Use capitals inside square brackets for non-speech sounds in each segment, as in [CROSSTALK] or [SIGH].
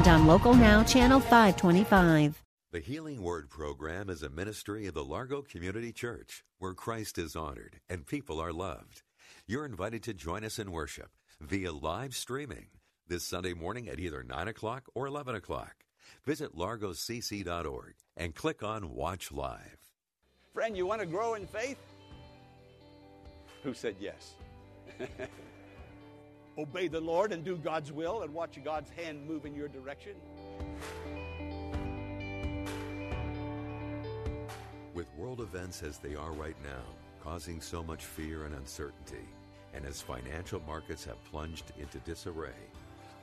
and on Local Now, Channel 525. The Healing Word program is a ministry of the Largo Community Church where Christ is honored and people are loved. You're invited to join us in worship via live streaming this Sunday morning at either 9 o'clock or 11 o'clock. Visit largocc.org and click on Watch Live. Friend, you want to grow in faith? Who said yes? [LAUGHS] Obey the Lord and do God's will and watch God's hand move in your direction. With world events as they are right now, causing so much fear and uncertainty, and as financial markets have plunged into disarray,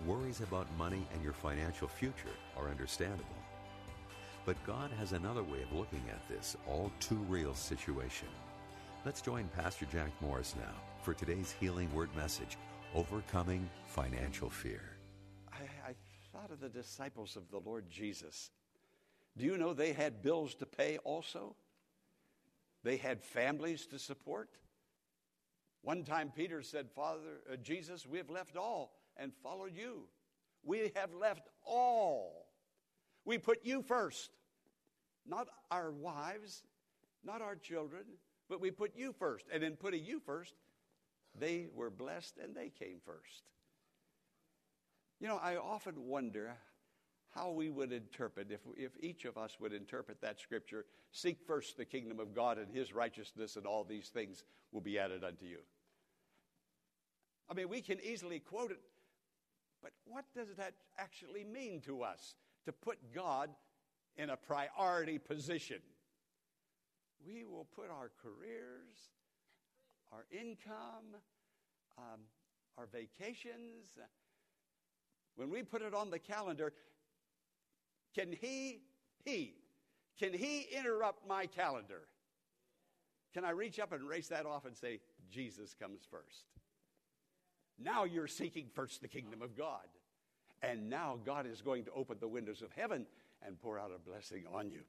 worries about money and your financial future are understandable. But God has another way of looking at this all too real situation. Let's join Pastor Jack Morris now for today's Healing Word message Overcoming Financial Fear. I, I thought of the disciples of the Lord Jesus. Do you know they had bills to pay also? They had families to support. One time Peter said, Father, uh, Jesus, we have left all and followed you. We have left all. We put you first, not our wives, not our children, but we put you first. And in putting you first, they were blessed and they came first. You know, I often wonder how we would interpret, if, if each of us would interpret that scripture seek first the kingdom of God and his righteousness, and all these things will be added unto you. I mean, we can easily quote it, but what does that actually mean to us to put God in a priority position? We will put our careers, our income, our vacations. When we put it on the calendar, can he, he, can he interrupt my calendar? Can I reach up and erase that off and say, Jesus comes first? Now you're seeking first the kingdom of God. And now God is going to open the windows of heaven and pour out a blessing on you.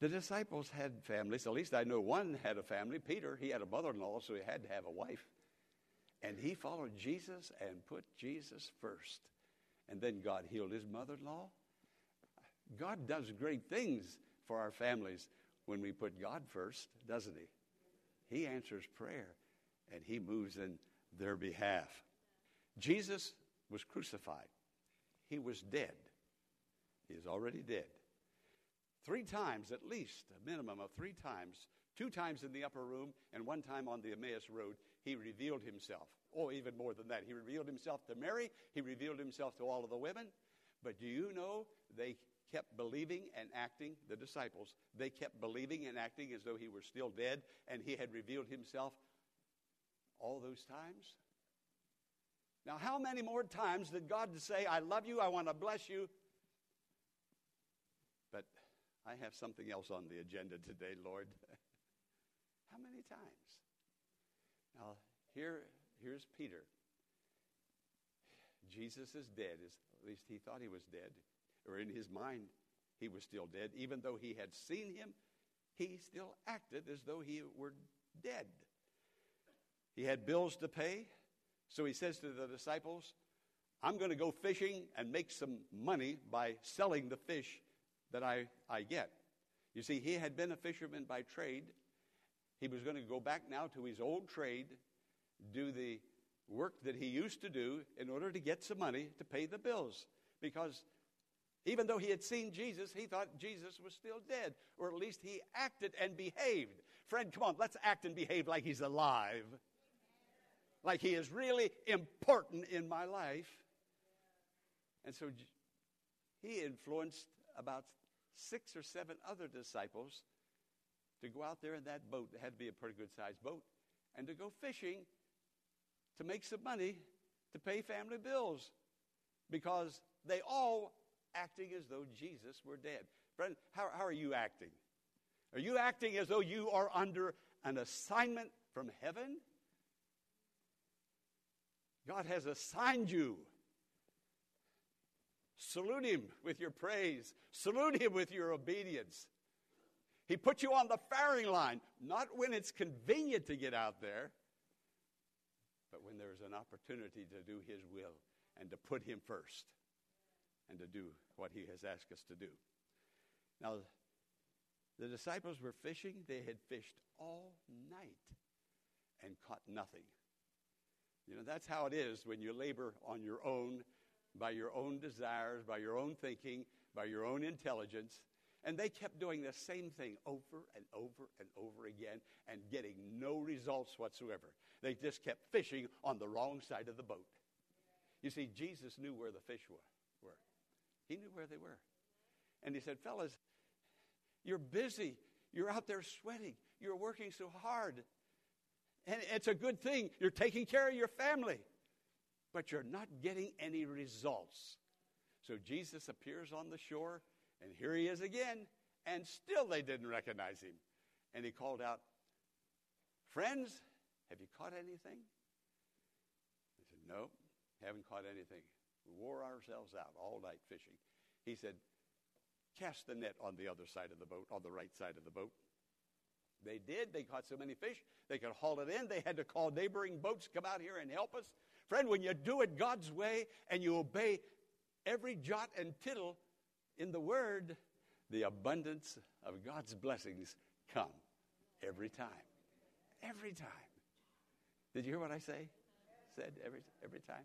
The disciples had families. At least I know one had a family. Peter, he had a mother in law, so he had to have a wife. And he followed Jesus and put Jesus first. And then God healed his mother in law. God does great things for our families when we put God first, doesn't he? He answers prayer and he moves in their behalf. Jesus was crucified, he was dead. He is already dead. Three times, at least, a minimum of three times, two times in the upper room and one time on the Emmaus Road, he revealed himself. Oh, even more than that. He revealed himself to Mary, he revealed himself to all of the women. But do you know they kept believing and acting, the disciples, they kept believing and acting as though he were still dead and he had revealed himself all those times? Now, how many more times did God say, I love you, I want to bless you, but I have something else on the agenda today, Lord? [LAUGHS] how many times? Now, here, here's Peter. Jesus is dead, at least he thought he was dead, or in his mind, he was still dead. Even though he had seen him, he still acted as though he were dead. He had bills to pay, so he says to the disciples, I'm going to go fishing and make some money by selling the fish that I, I get. You see, he had been a fisherman by trade. He was going to go back now to his old trade, do the work that he used to do in order to get some money to pay the bills. Because even though he had seen Jesus, he thought Jesus was still dead, or at least he acted and behaved. Friend, come on, let's act and behave like he's alive like he is really important in my life. And so he influenced about six or seven other disciples to go out there in that boat. It had to be a pretty good sized boat. And to go fishing to make some money to pay family bills because they all acting as though Jesus were dead. Friend, how, how are you acting? Are you acting as though you are under an assignment from heaven? God has assigned you. Salute Him with your praise, salute Him with your obedience. He put you on the firing line, not when it's convenient to get out there, but when there's an opportunity to do His will and to put Him first and to do what He has asked us to do. Now, the disciples were fishing. They had fished all night and caught nothing. You know, that's how it is when you labor on your own, by your own desires, by your own thinking, by your own intelligence. And they kept doing the same thing over and over and over again and getting no results whatsoever. They just kept fishing on the wrong side of the boat. You see, Jesus knew where the fish were. He knew where they were. And he said, Fellas, you're busy. You're out there sweating. You're working so hard. And it's a good thing. You're taking care of your family. But you're not getting any results. So Jesus appears on the shore, and here he is again. And still they didn't recognize him. And he called out, Friends, have you caught anything? They said, No, haven't caught anything. We wore ourselves out all night fishing. He said, Cast the net on the other side of the boat, on the right side of the boat. They did. They caught so many fish, they could haul it in. They had to call neighboring boats, come out here and help us. Friend, when you do it God's way and you obey every jot and tittle in the Word, the abundance of God's blessings come every time. Every time. Did you hear what I say? Said every, every time?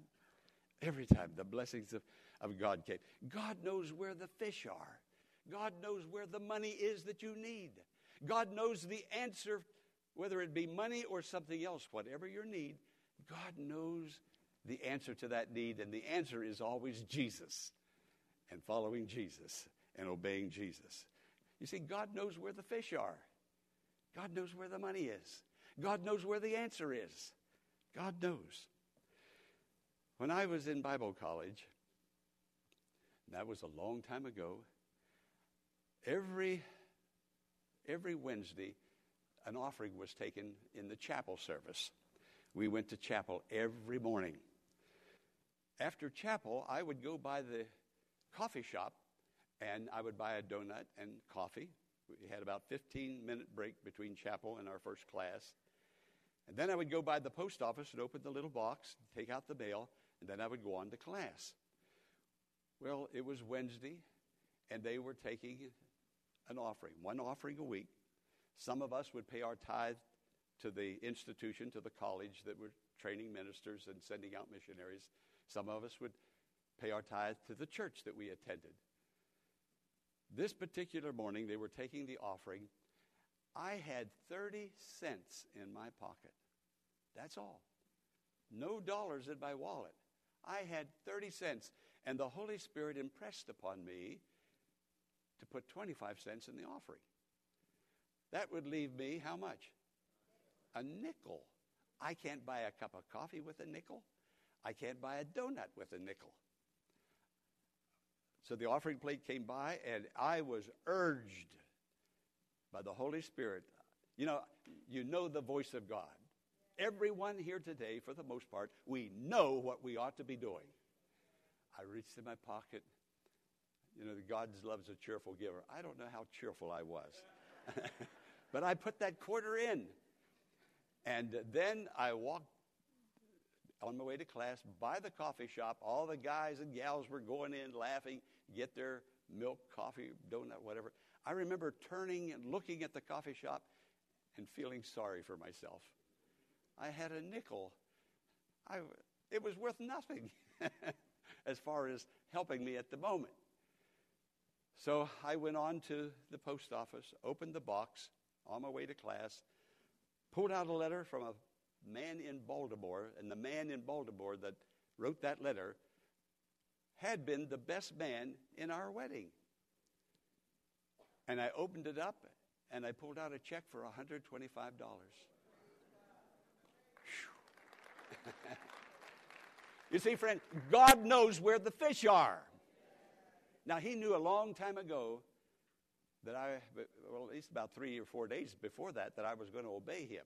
Every time the blessings of, of God came. God knows where the fish are. God knows where the money is that you need. God knows the answer, whether it be money or something else, whatever your need, God knows the answer to that need, and the answer is always Jesus and following Jesus and obeying Jesus. You see, God knows where the fish are, God knows where the money is, God knows where the answer is. God knows. When I was in Bible college, that was a long time ago, every, every Wednesday, an offering was taken in the chapel service. We went to chapel every morning. After chapel, I would go by the coffee shop and I would buy a donut and coffee. We had about 15 minute break between chapel and our first class. And then I would go by the post office and open the little box, take out the mail, and then I would go on to class. Well, it was Wednesday, and they were taking an offering, one offering a week. Some of us would pay our tithe to the institution, to the college that were training ministers and sending out missionaries. Some of us would pay our tithe to the church that we attended. This particular morning, they were taking the offering. I had 30 cents in my pocket. That's all. No dollars in my wallet. I had 30 cents, and the Holy Spirit impressed upon me to put 25 cents in the offering. That would leave me how much? A nickel. I can't buy a cup of coffee with a nickel. I can't buy a donut with a nickel. So the offering plate came by, and I was urged by the Holy Spirit. You know, you know the voice of God everyone here today, for the most part, we know what we ought to be doing. I reached in my pocket. You know, God loves a cheerful giver. I don't know how cheerful I was. [LAUGHS] but I put that quarter in. And then I walked on my way to class by the coffee shop. All the guys and gals were going in laughing, get their milk, coffee, donut, whatever. I remember turning and looking at the coffee shop and feeling sorry for myself. I had a nickel. I, it was worth nothing [LAUGHS] as far as helping me at the moment. So I went on to the post office, opened the box on my way to class, pulled out a letter from a man in Baltimore, and the man in Baltimore that wrote that letter had been the best man in our wedding. And I opened it up and I pulled out a check for $125. [LAUGHS] you see, friend, God knows where the fish are. Now, he knew a long time ago that I, well, at least about three or four days before that, that I was going to obey him.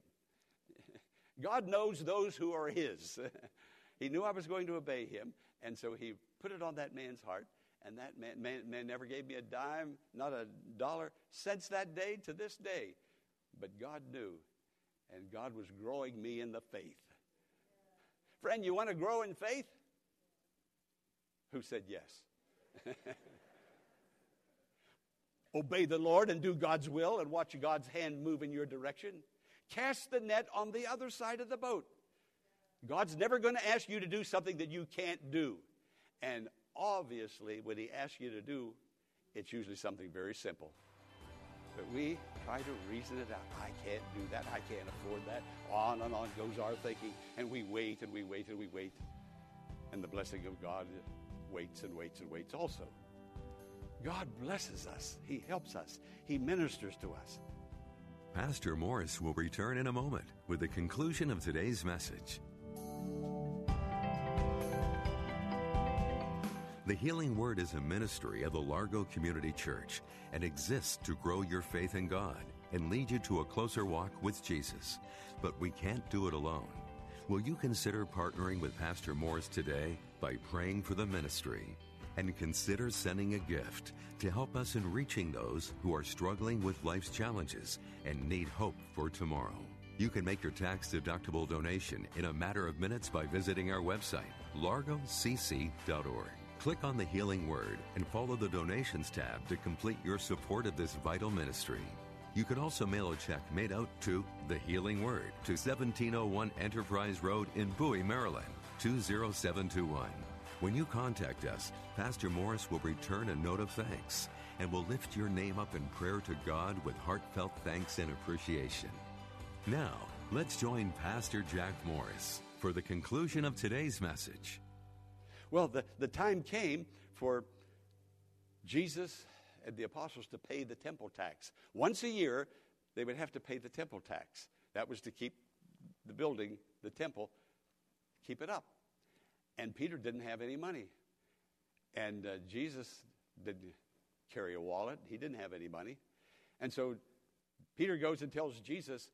[LAUGHS] God knows those who are his. [LAUGHS] he knew I was going to obey him, and so he put it on that man's heart. And that man, man, man never gave me a dime, not a dollar, since that day to this day. But God knew, and God was growing me in the faith. Friend, you want to grow in faith? Who said yes? [LAUGHS] Obey the Lord and do God's will and watch God's hand move in your direction. Cast the net on the other side of the boat. God's never going to ask you to do something that you can't do. And obviously, when He asks you to do, it's usually something very simple. But we try to reason it out. I can't do that. I can't afford that. On and on goes our thinking. And we wait and we wait and we wait. And the blessing of God waits and waits and waits also. God blesses us, He helps us, He ministers to us. Pastor Morris will return in a moment with the conclusion of today's message. The Healing Word is a ministry of the Largo Community Church and exists to grow your faith in God and lead you to a closer walk with Jesus. But we can't do it alone. Will you consider partnering with Pastor Morris today by praying for the ministry? and consider sending a gift to help us in reaching those who are struggling with life's challenges and need hope for tomorrow. You can make your tax deductible donation in a matter of minutes by visiting our website, largocc.org. Click on the Healing Word and follow the Donations tab to complete your support of this vital ministry. You can also mail a check made out to The Healing Word to 1701 Enterprise Road in Bowie, Maryland, 20721. When you contact us, Pastor Morris will return a note of thanks and will lift your name up in prayer to God with heartfelt thanks and appreciation. Now, let's join Pastor Jack Morris for the conclusion of today's message. Well, the, the time came for Jesus and the apostles to pay the temple tax. Once a year, they would have to pay the temple tax. That was to keep the building, the temple, keep it up. And Peter didn't have any money. And uh, Jesus didn't carry a wallet, he didn't have any money. And so Peter goes and tells Jesus,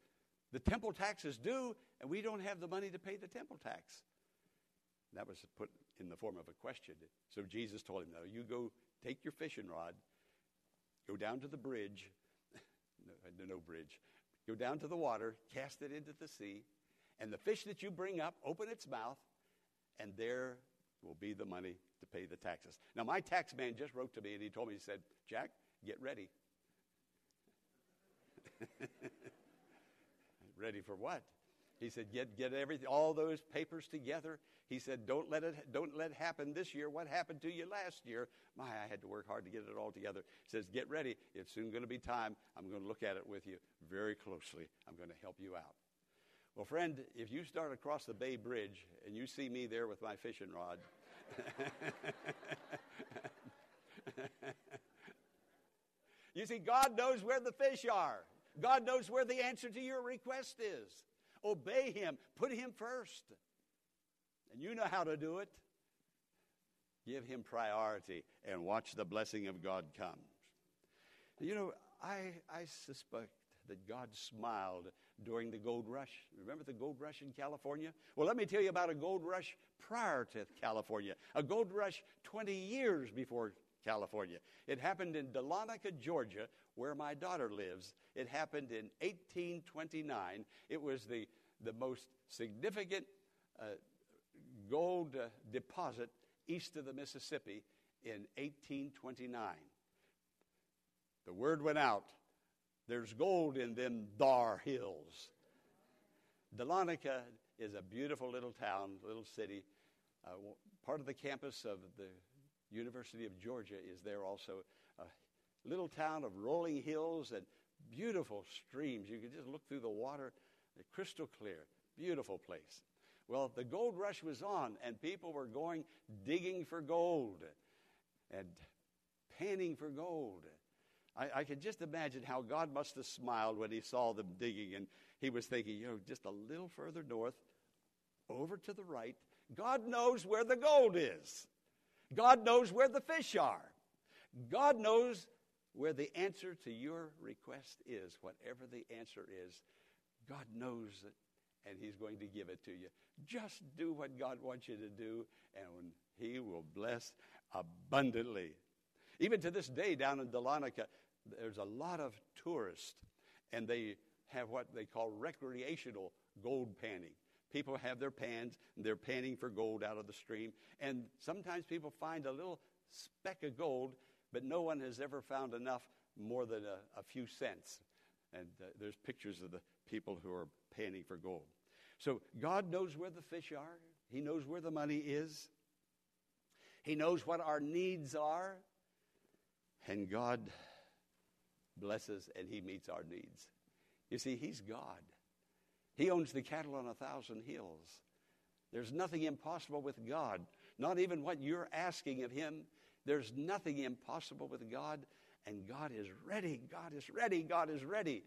The temple tax is due, and we don't have the money to pay the temple tax. That was put in the form of a question. So Jesus told him, No, you go take your fishing rod, go down to the bridge, [LAUGHS] no, no bridge, go down to the water, cast it into the sea, and the fish that you bring up, open its mouth, and there will be the money to pay the taxes. Now, my tax man just wrote to me and he told me, he said, Jack, get ready. [LAUGHS] ready for what? He said, get, get everything, all those papers together. He said, don't let, it, don't let it happen this year. What happened to you last year? My, I had to work hard to get it all together. He says, get ready. It's soon going to be time. I'm going to look at it with you very closely. I'm going to help you out. Well, friend, if you start across the Bay Bridge and you see me there with my fishing rod, [LAUGHS] you see, God knows where the fish are. God knows where the answer to your request is. Obey Him, put Him first. And you know how to do it. Give Him priority and watch the blessing of God come. You know, I, I suspect that God smiled during the gold rush. Remember the gold rush in California? Well, let me tell you about a gold rush prior to California, a gold rush 20 years before California. It happened in Dahlonega, Georgia, where my daughter lives. It happened in 1829. It was the, the most significant uh, gold uh, deposit east of the Mississippi in 1829. The word went out there's gold in them Dar Hills. Dahlonega is a beautiful little town, little city. Uh, part of the campus of the University of Georgia is there also. A little town of rolling hills and beautiful streams. You could just look through the water, crystal clear. Beautiful place. Well, the gold rush was on, and people were going digging for gold and panning for gold. I, I just imagine how God must have smiled when he saw them digging, and he was thinking, you know, just a little further north, over to the right, God knows where the gold is. God knows where the fish are. God knows where the answer to your request is. Whatever the answer is, God knows it and He's going to give it to you. Just do what God wants you to do, and He will bless abundantly. Even to this day, down in Dahlonega, there's a lot of tourists, and they have what they call recreational gold panning. People have their pans, and they're panning for gold out of the stream. And sometimes people find a little speck of gold, but no one has ever found enough more than a, a few cents. And uh, there's pictures of the people who are panning for gold. So God knows where the fish are, He knows where the money is, He knows what our needs are, and God blesses and He meets our needs. You see, He's God. He owns the cattle on a thousand hills. There's nothing impossible with God, not even what you're asking of Him. There's nothing impossible with God, and God is ready. God is ready. God is ready.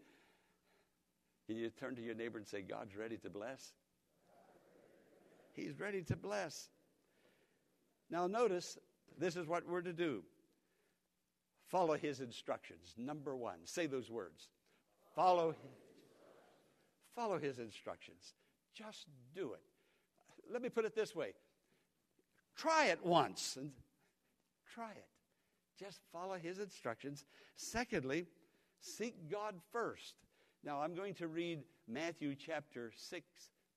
Can you turn to your neighbor and say, God's ready to bless? He's ready to bless. Now, notice this is what we're to do follow his instructions. Number one, say those words. Follow, follow his instructions. Just do it. Let me put it this way try it once and try it. Just follow his instructions. Secondly, seek God first. Now, I'm going to read Matthew chapter 6,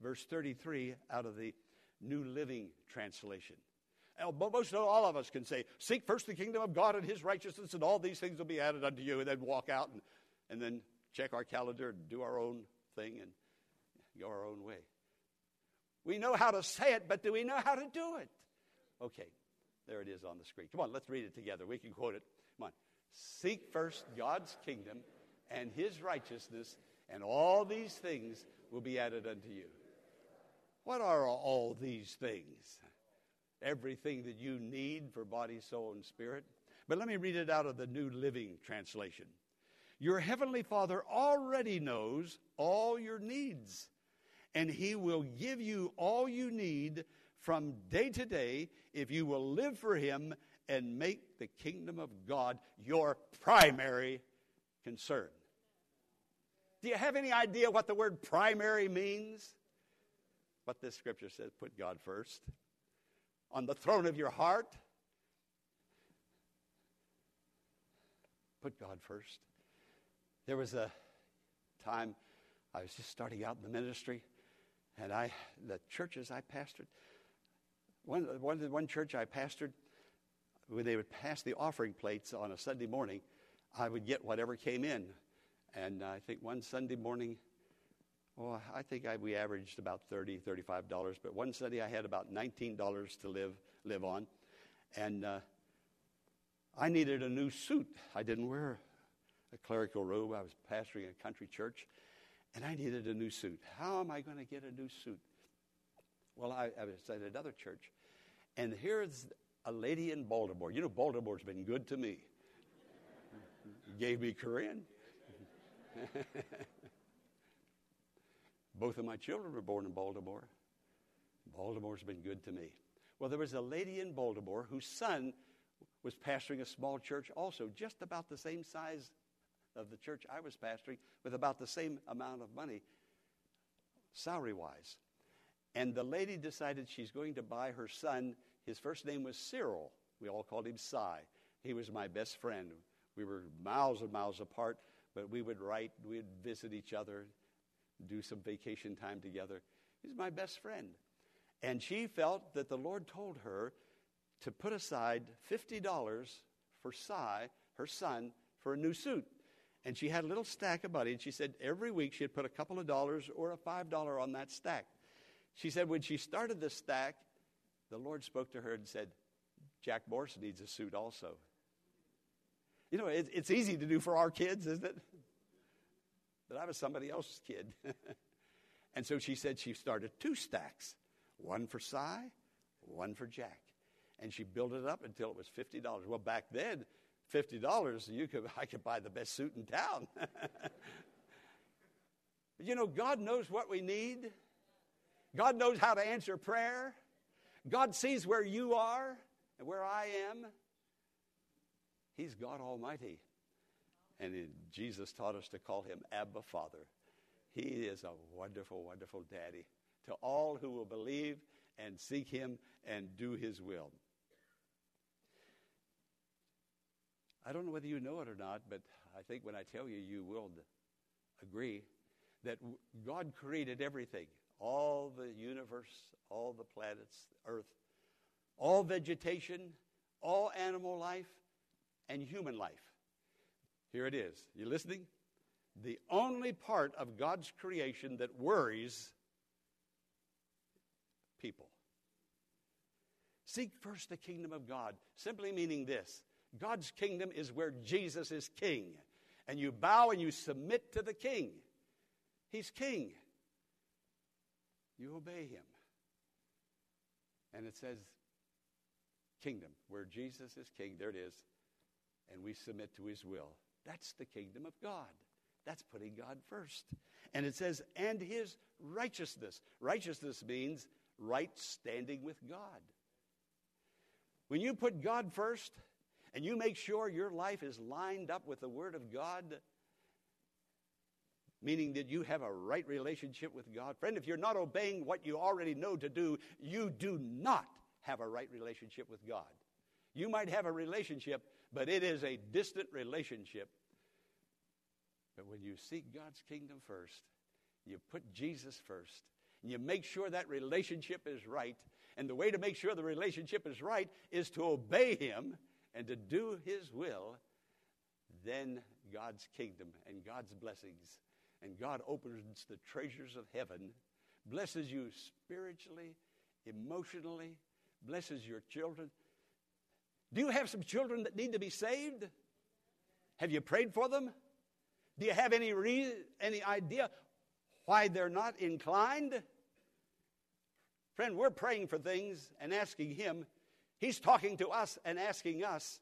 verse 33 out of the New Living Translation. Most all of us can say, Seek first the kingdom of God and his righteousness, and all these things will be added unto you, and then walk out and, and then check our calendar and do our own thing and go our own way. We know how to say it, but do we know how to do it? Okay, there it is on the screen. Come on, let's read it together. We can quote it. Come on. Seek first God's kingdom and his righteousness, and all these things will be added unto you. What are all these things? Everything that you need for body, soul, and spirit. But let me read it out of the New Living Translation. Your heavenly Father already knows all your needs, and he will give you all you need from day to day if you will live for him and make the kingdom of God your primary concern. Do you have any idea what the word primary means? What this scripture says put God first. On the throne of your heart, put God first. There was a time I was just starting out in the ministry, and I, the churches I pastored, one, one, one church I pastored, when they would pass the offering plates on a Sunday morning, I would get whatever came in. And I think one Sunday morning, well, I think I, we averaged about $30, $35, but one Sunday I had about $19 to live, live on. And uh, I needed a new suit. I didn't wear a clerical robe. I was pastoring a country church, and I needed a new suit. How am I going to get a new suit? Well, I, I was at another church, and here's a lady in Baltimore. You know, Baltimore's been good to me. Gave me Korean. [LAUGHS] Both of my children were born in Baltimore. Baltimore's been good to me. Well, there was a lady in Baltimore whose son was pastoring a small church also, just about the same size of the church I was pastoring, with about the same amount of money, salary wise. And the lady decided she's going to buy her son, his first name was Cyril. We all called him Cy. He was my best friend. We were miles and miles apart, but we would write, we'd visit each other, do some vacation time together. He's my best friend. And she felt that the Lord told her to put aside $50 for Cy, her son, for a new suit. And she had a little stack of money, and she said every week she'd put a couple of dollars or a $5 on that stack. She said when she started the stack, the Lord spoke to her and said, Jack Morris needs a suit also. You know, it, it's easy to do for our kids, isn't it? But I was somebody else's kid. [LAUGHS] and so she said she started two stacks one for Cy, one for Jack. And she built it up until it was $50. Well, back then, $50, you could, [LAUGHS] I could buy the best suit in town. [LAUGHS] you know, God knows what we need. God knows how to answer prayer. God sees where you are and where I am. He's God Almighty. And Jesus taught us to call him Abba Father. He is a wonderful, wonderful daddy to all who will believe and seek him and do his will. I don't know whether you know it or not, but I think when I tell you, you will agree that God created everything all the universe, all the planets, Earth, all vegetation, all animal life, and human life. Here it is. You listening? The only part of God's creation that worries people. Seek first the kingdom of God, simply meaning this God's kingdom is where Jesus is king. And you bow and you submit to the king. He's king. You obey him. And it says, kingdom, where Jesus is king. There it is. And we submit to his will. That's the kingdom of God. That's putting God first. And it says, and his righteousness. Righteousness means right standing with God. When you put God first and you make sure your life is lined up with the Word of God, meaning that you have a right relationship with God. Friend, if you're not obeying what you already know to do, you do not have a right relationship with God. You might have a relationship, but it is a distant relationship. But when you seek God's kingdom first, you put Jesus first, and you make sure that relationship is right. And the way to make sure the relationship is right is to obey Him and to do His will. Then God's kingdom and God's blessings and God opens the treasures of heaven, blesses you spiritually, emotionally, blesses your children. Do you have some children that need to be saved? Have you prayed for them? Do you have any reason, any idea why they're not inclined? Friend, we're praying for things and asking Him. He's talking to us and asking us.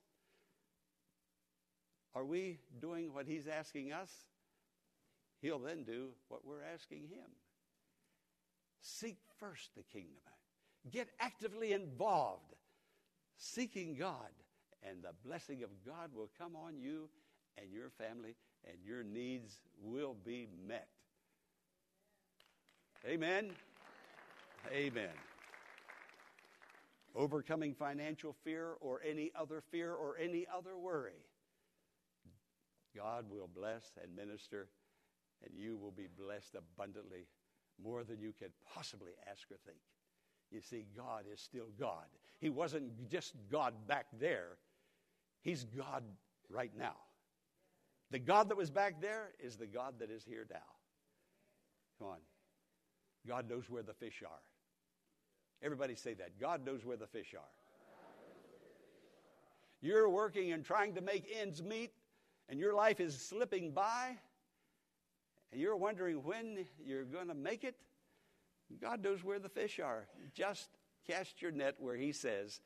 Are we doing what He's asking us? He'll then do what we're asking Him. Seek first the kingdom. Get actively involved, seeking God, and the blessing of God will come on you and your family, and your needs will be met. Amen. Amen. Overcoming financial fear or any other fear or any other worry. God will bless and minister and you will be blessed abundantly more than you could possibly ask or think. You see, God is still God. He wasn't just God back there, He's God right now. The God that was back there is the God that is here now. Come on. God knows where the fish are. Everybody say that. God knows where the fish are. You're working and trying to make ends meet, and your life is slipping by and you're wondering when you're going to make it, God knows where the fish are. Just cast your net where He says,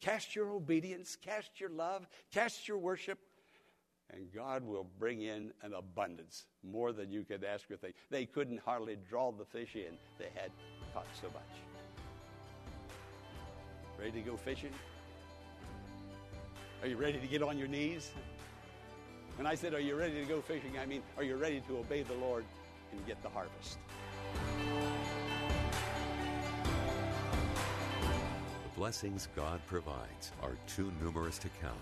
cast your obedience, cast your love, cast your worship, and God will bring in an abundance more than you could ask or think. They couldn't hardly draw the fish in, they had caught so much. Ready to go fishing? Are you ready to get on your knees? When I said, Are you ready to go fishing? I mean, Are you ready to obey the Lord and get the harvest? The blessings God provides are too numerous to count.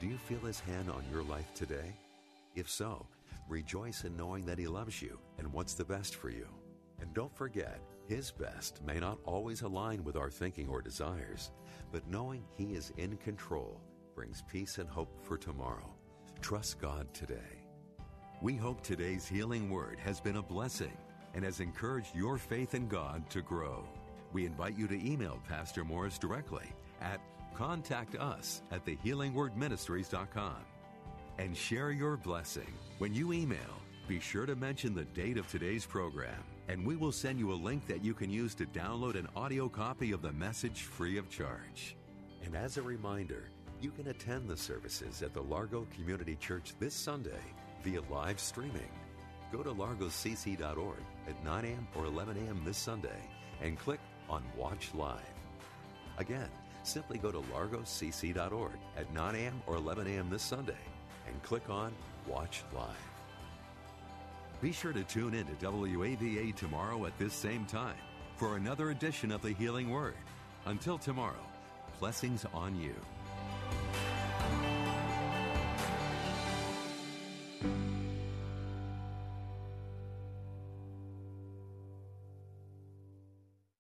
Do you feel His hand on your life today? If so, rejoice in knowing that He loves you and wants the best for you. And don't forget, His best may not always align with our thinking or desires, but knowing He is in control brings peace and hope for tomorrow. Trust God today. We hope today's healing word has been a blessing and has encouraged your faith in God to grow. We invite you to email Pastor Morris directly at contact us at thehealingwordministries.com and share your blessing. When you email, be sure to mention the date of today's program, and we will send you a link that you can use to download an audio copy of the message free of charge. And as a reminder, you can attend the services at the Largo Community Church this Sunday via live streaming. Go to largocc.org at 9 a.m. or 11 a.m. this Sunday and click on Watch Live. Again, Simply go to largocc.org at 9 a.m. or 11 a.m. this Sunday and click on Watch Live. Be sure to tune in to WAVA tomorrow at this same time for another edition of the Healing Word. Until tomorrow, blessings on you.